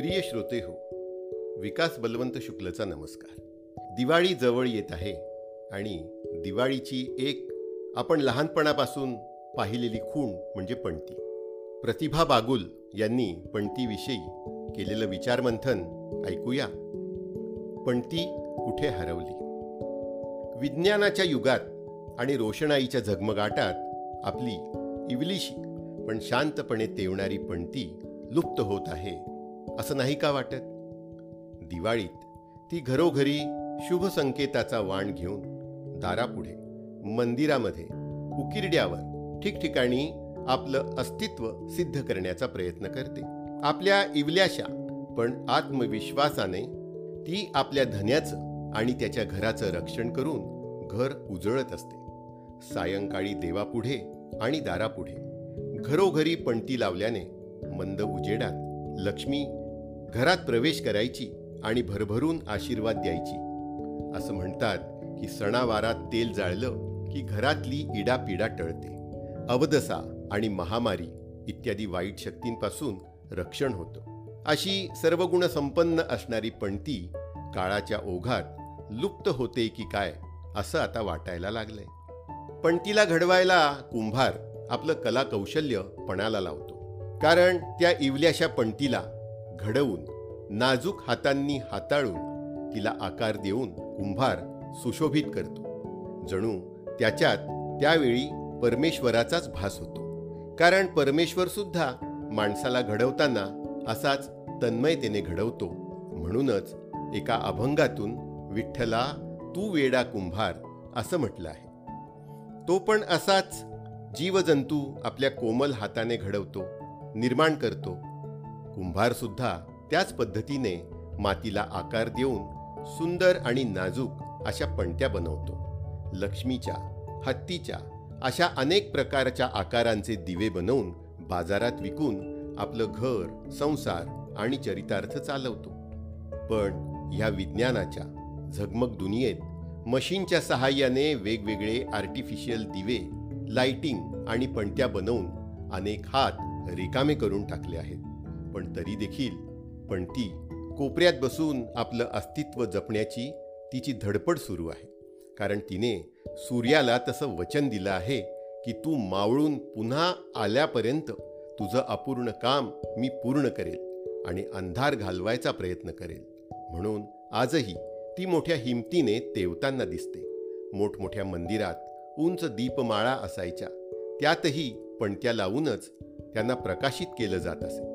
प्रिय श्रोते हो विकास बलवंत शुक्लचा नमस्कार. दिवाळी जवळ येत आहे आणि दिवाळीची एक आपण लहानपणापासून पाहिलेली खूण म्हणजे पणती. प्रतिभा बागुल यांनी पणतीविषयी केलेलं विचारमंथन ऐकूया. पणती कुठे हरवली? विज्ञानाच्या युगात आणि रोषणाईच्या झगमगाटात आपली इवलीशी पण शांतपणे तेवणारी पणती लुप्त होत आहे असं नाही का वाटत? दिवाळीत ती घरोघरी शुभ संकेताचा वाण घेऊन दारापुढे मंदिरामध्ये उकिरड्यावर ठिकठिकाणी आपलं अस्तित्व सिद्ध करण्याचा प्रयत्न करते. आपल्या इवल्याशा पण आत्मविश्वासाने ती आपल्या धन्याचं आणि त्याच्या घराचं रक्षण करून घर उजळत असते. सायंकाळी देवापुढे आणि दारापुढे घरोघरी पणती लावल्याने मंद उजेडात लक्ष्मी घरात प्रवेश करायची आणि भरभरून आशीर्वाद द्यायची. असं म्हणतात की सणावारात तेल जाळलं की घरातली इडापिडा टळते. अवदसा आणि महामारी इत्यादी वाईट शक्तींपासून रक्षण होतं. अशी सर्वगुणसंपन्न संपन्न असणारी पणती काळाच्या ओघात लुप्त होते की काय असं आता वाटायला लागलंय. पणतीला घडवायला कुंभार आपलं कलाकौशल्य पणाला लावतो. कारण त्या इवल्याशा पणतीला घडवून नाजूक हातांनी हाताळून तिला आकार देऊन कुंभार सुशोभित करतो. जणू त्याच्यात त्यावेळी परमेश्वराचाच भास होतो. कारण परमेश्वरसुद्धा माणसाला घडवताना असाच तन्मयतेने घडवतो. म्हणूनच एका अभंगातून विठ्ठला तू वेडा कुंभार असं म्हटलं आहे. तो पण असाच जीवजंतू आपल्या कोमल हाताने घडवतो निर्माण करतो कुंभार सुद्धा त्याच पद्धतीने मातीला आकार देऊन सुंदर आणि नाजूक अशा पणत्या बनवतो. लक्ष्मीच्या हत्तीच्या अशा अनेक प्रकारच्या आकारांचे दिवे बनवून बाजारात विकून आपलं घर संसार आणि चरितार्थ चालवतो. पण ह्या विज्ञानाच्या झगमग दुनियेत मशीनच्या सहाय्याने वेगवेगळे आर्टिफिशियल दिवे लाइटिंग आणि पणत्या बनवून अनेक हात रिकामे करून टाकले आहेत. पण तरी देखील. पण ती कोपऱ्यात बसून आपलं अस्तित्व जपण्याची तिची धडपड सुरू आहे. कारण तिने सूर्याला तसं वचन दिलं आहे की तू मावळून पुन्हा आल्यापर्यंत तुझं अपूर्ण काम मी पूर्ण करेल आणि अंधार घालवायचा प्रयत्न करेल. म्हणून आजही ती मोठ्या हिमतीने तेवताना दिसते. मोठमोठ्या मंदिरात उंच दीपमाळा असायच्या. त्यातही पणत्या लावूनच त्यांना प्रकाशित केलं जात असे.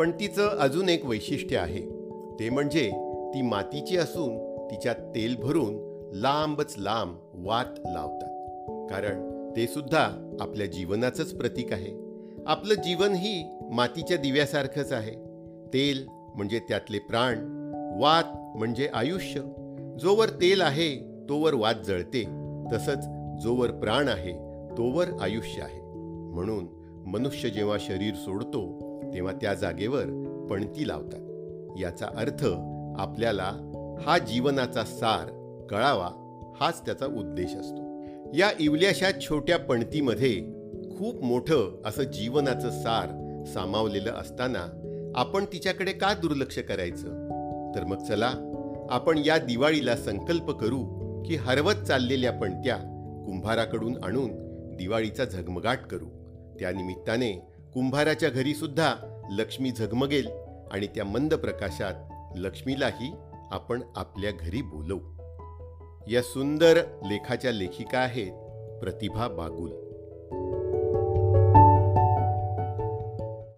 पण तिचं अजून एक वैशिष्ट्य आहे. ते म्हणजे ती मातीची असून तिच्यात तेल भरून लांबच लांब वात लावतात. कारण ते सुद्धा आपल्या जीवनाचंच प्रतीक आहे. आपलं जीवनही मातीच्या दिव्यासारखंच आहे. तेल म्हणजे त्यातले प्राण वात म्हणजे आयुष्य. जोवर तेल आहे तोवर वात जळते. तसंच जोवर प्राण आहे तोवर आयुष्य आहे. म्हणून मनुष्य जेव्हा शरीर सोडतो तेव्हा त्या जागेवर पणती लावतात. याचा अर्थ आपल्याला हा जीवनाचा सार कळावा हाच त्याचा उद्देश असतो. या इवल्याशा छोट्या पणतीमध्ये खूप मोठं असं जीवनाचं सार सामावलेलं असताना आपण तिच्याकडे का दुर्लक्ष करायचं? तर मग चला आपण या दिवाळीला संकल्प करू की हरवत चाललेल्या पणत्या कुंभाराकडून आणून दिवाळीचा झगमगाट करू. त्यानिमित्ताने कुंभाराच्या घरी सुद्धा लक्ष्मी झगमगेल आणि त्या मंद प्रकाशात लक्ष्मीलाही आपण आपल्या घरी बोलवू. या सुंदर लेखाच्या लेखिका आहेत प्रतिभा बागुल.